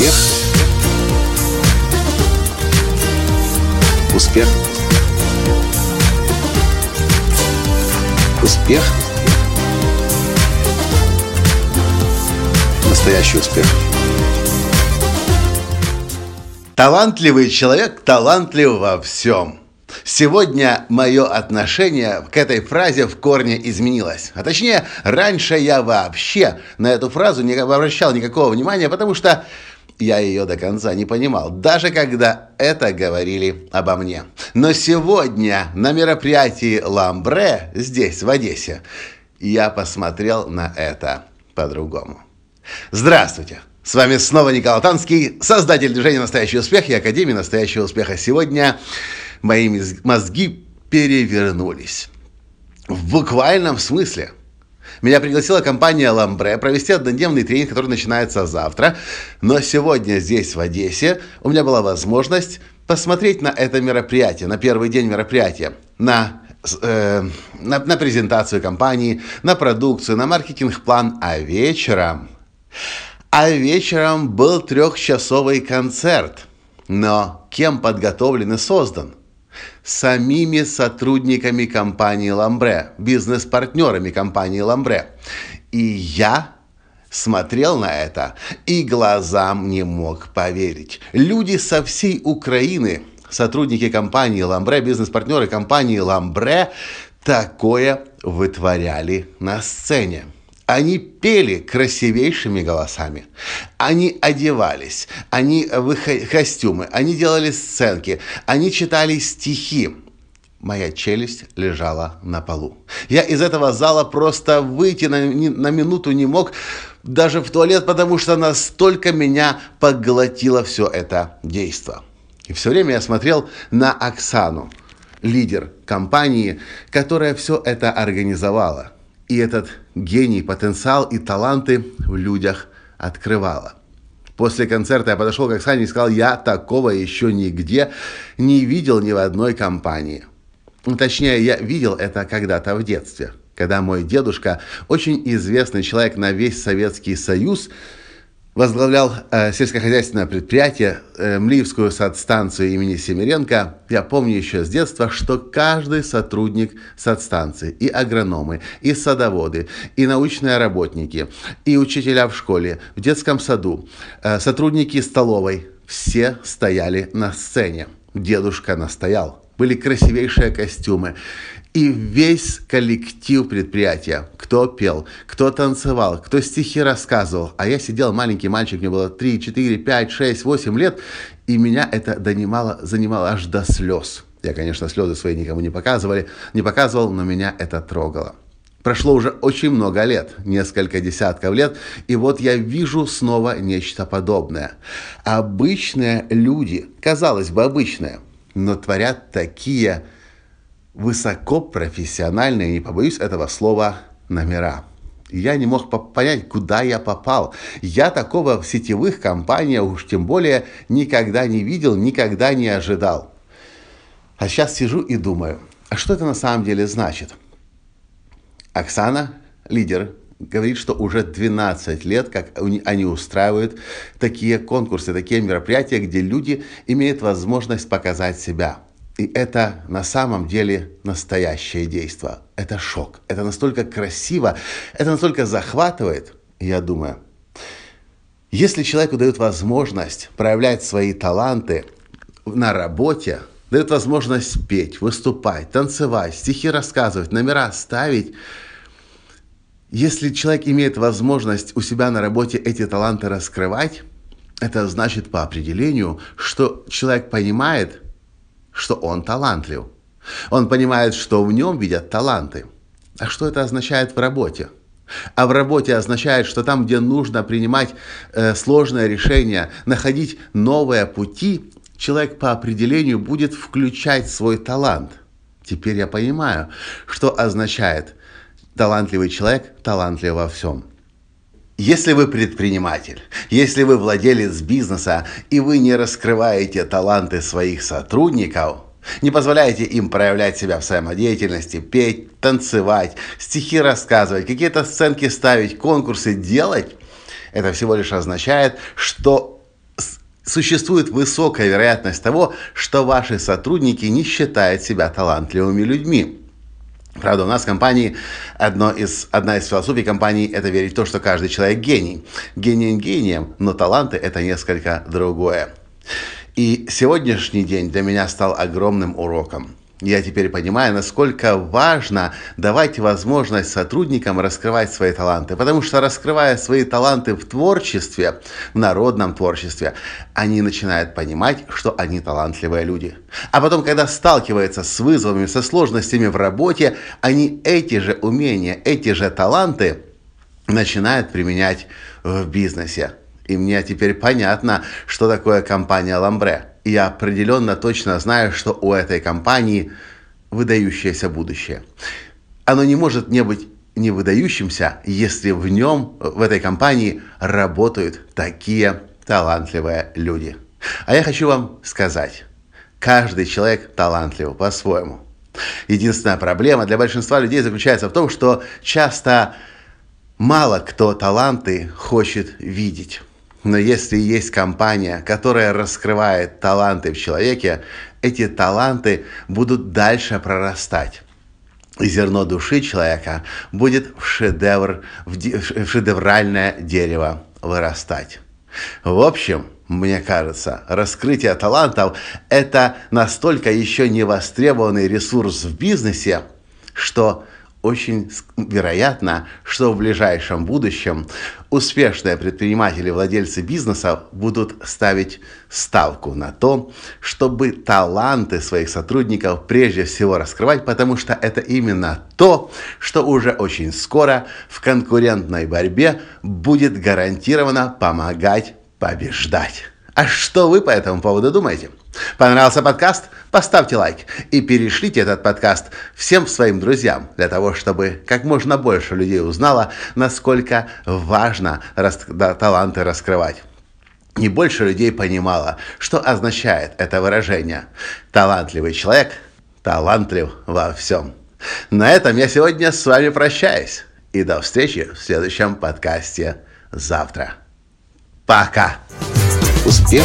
Успех. Успех. Успех. Настоящий успех. Талантливый человек талантлив во всем. Сегодня мое отношение к этой фразе в корне изменилось. А точнее, раньше я вообще на эту фразу не обращал никакого внимания, потому что я ее до конца не понимал, даже когда это говорили обо мне. Но сегодня на мероприятии «Ламбре» здесь, в Одессе, я посмотрел на это по-другому. Здравствуйте! С вами снова Николай Танский, создатель движения «Настоящий успех» и Академии «Настоящего успеха». Сегодня мои мозги перевернулись. В буквальном смысле. Меня пригласила компания «Ламбре» провести однодневный тренинг, который начинается завтра. Но сегодня здесь, в Одессе, у меня была возможность посмотреть на это мероприятие, на первый день мероприятия, на э, на, на презентацию компании, на продукцию, на маркетинг-план, а вечером... А вечером был трехчасовый концерт. Но кем подготовлен и создан? Самими сотрудниками компании «Ламбре», бизнес-партнерами компании «Ламбре». И я смотрел на это и глазам не мог поверить. Люди со всей Украины, сотрудники компании «Ламбре», бизнес-партнеры компании «Ламбре» такое вытворяли на сцене. Они пели красивейшими голосами. Они одевались, они в их костюмы, они делали сценки, они читали стихи. Моя челюсть лежала на полу. Я из этого зала просто выйти на, на минуту не мог, даже в туалет, потому что настолько меня поглотило все это действо. И все время я смотрел на Оксану, лидер компании, которая все это организовала и этот гений, потенциал и таланты в людях открывала. После концерта я подошел к Оксане и сказал, я такого еще нигде не видел ни в одной компании. Ну, точнее, я видел это когда-то в детстве, когда мой дедушка, очень известный человек на весь Советский Союз, возглавлял э, сельскохозяйственное предприятие, э, Млиевскую садстанцию имени Семиренко. Я помню еще с детства, что каждый сотрудник садстанции, и агрономы, и садоводы, и научные работники, и учителя в школе, в детском саду, э, сотрудники столовой, все стояли на сцене. Дедушка настоял. Были красивейшие костюмы. И весь коллектив предприятия, кто пел, кто танцевал, кто стихи рассказывал. А я сидел, маленький мальчик, мне было 3, 4, 5, 6, 8 лет, и меня это донимало, занимало аж до слез. Я, конечно, слезы свои никому не показывали, не показывал, но меня это трогало. Прошло уже очень много лет, несколько десятков лет, и вот я вижу снова нечто подобное. Обычные люди, казалось бы, обычные, но творят такие высокопрофессиональные, не побоюсь этого слова, номера. Я не мог понять, куда я попал. Я такого в сетевых компаниях уж тем более никогда не видел, никогда не ожидал. А сейчас сижу и думаю, а что это на самом деле значит? Оксана, лидер, говорит, что уже 12 лет, как они устраивают такие конкурсы, такие мероприятия, где люди имеют возможность показать себя – и это на самом деле настоящее действие. Это шок. Это настолько красиво, это настолько захватывает. Я думаю, если человеку дают возможность проявлять свои таланты на работе, дают возможность петь, выступать, танцевать, стихи рассказывать, номера ставить, если человек имеет возможность у себя на работе эти таланты раскрывать, это значит по определению, что человек понимает, что он талантлив. Он понимает, что в нем видят таланты. А что это означает в работе? А в работе означает, что там, где нужно принимать э, сложные решения, находить новые пути, человек по определению будет включать свой талант. Теперь я понимаю, что означает талантливый человек талантлив во всем. Если вы предприниматель, если вы владелец бизнеса и вы не раскрываете таланты своих сотрудников, не позволяете им проявлять себя в самодеятельности, петь, танцевать, стихи рассказывать, какие-то сценки ставить, конкурсы делать, это всего лишь означает, что существует высокая вероятность того, что ваши сотрудники не считают себя талантливыми людьми. Правда, у нас в компании одно из, одна из философий компании – это верить в то, что каждый человек гений. Гений гением, но таланты – это несколько другое. И сегодняшний день для меня стал огромным уроком. Я теперь понимаю, насколько важно давать возможность сотрудникам раскрывать свои таланты. Потому что раскрывая свои таланты в творчестве, в народном творчестве, они начинают понимать, что они талантливые люди. А потом, когда сталкиваются с вызовами, со сложностями в работе, они эти же умения, эти же таланты начинают применять в бизнесе. И мне теперь понятно, что такое компания «Ламбре» я определенно точно знаю, что у этой компании выдающееся будущее. Оно не может не быть не выдающимся, если в нем, в этой компании работают такие талантливые люди. А я хочу вам сказать, каждый человек талантлив по-своему. Единственная проблема для большинства людей заключается в том, что часто мало кто таланты хочет видеть. Но если есть компания, которая раскрывает таланты в человеке, эти таланты будут дальше прорастать. И зерно души человека будет в шедевр, в, в шедевральное дерево вырастать. В общем, мне кажется, раскрытие талантов – это настолько еще не востребованный ресурс в бизнесе, что очень вероятно, что в ближайшем будущем успешные предприниматели, владельцы бизнеса будут ставить ставку на то, чтобы таланты своих сотрудников прежде всего раскрывать, потому что это именно то, что уже очень скоро в конкурентной борьбе будет гарантированно помогать побеждать. А что вы по этому поводу думаете? Понравился подкаст? Поставьте лайк и перешлите этот подкаст всем своим друзьям, для того, чтобы как можно больше людей узнало, насколько важно рас... да, таланты раскрывать. И больше людей понимало, что означает это выражение. Талантливый человек талантлив во всем. На этом я сегодня с вами прощаюсь. И до встречи в следующем подкасте завтра. Пока! Успех!